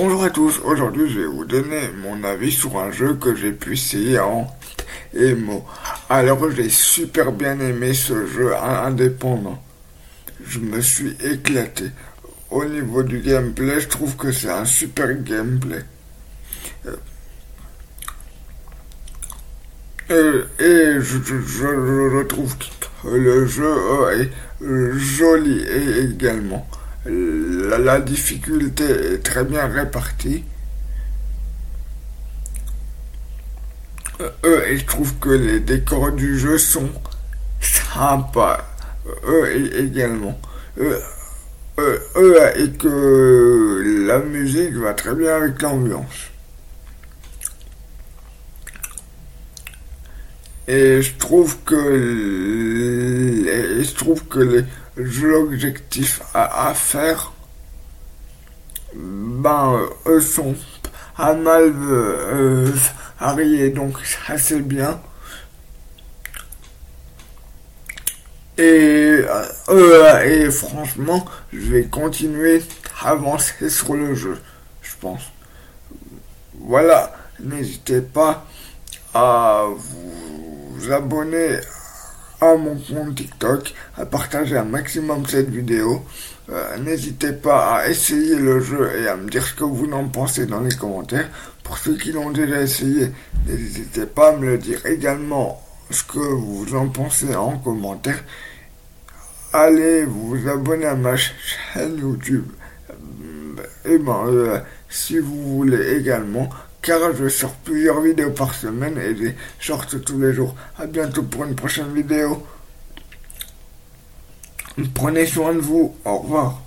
Bonjour à tous, aujourd'hui je vais vous donner mon avis sur un jeu que j'ai pu essayer en émo. Alors j'ai super bien aimé ce jeu indépendant. Je me suis éclaté. Au niveau du gameplay, je trouve que c'est un super gameplay. Euh, et, je, je, trouve que le jeu est joli également. La, difficulté est très bien répartie. Euh, et je trouve que les décors du jeu sont sympas. Eux également. Euh, et que la musique va très bien avec l'ambiance. Et je trouve que les, je trouve que les l'objectif à, à, faire, ben, eux sont pas mal euh, donc ça c'est bien. Et, euh, et franchement, je vais continuer à avancer sur le jeu, je pense. Voilà, n'hésitez pas à vous abonner à mon compte TikTok, à partager un maximum cette vidéo. Euh, n'hésitez pas à essayer le jeu et à me dire ce que vous en pensez dans les commentaires. Pour ceux qui l'ont déjà essayé, n'hésitez pas à me le dire également ce que vous en pensez en commentaire. Allez vous abonner à ma chaîne YouTube. Et ben, euh, si vous voulez également, car je sors plusieurs vidéos par semaine et des shorts tous les jours. A bientôt pour une prochaine vidéo. Prenez soin de vous. Au revoir.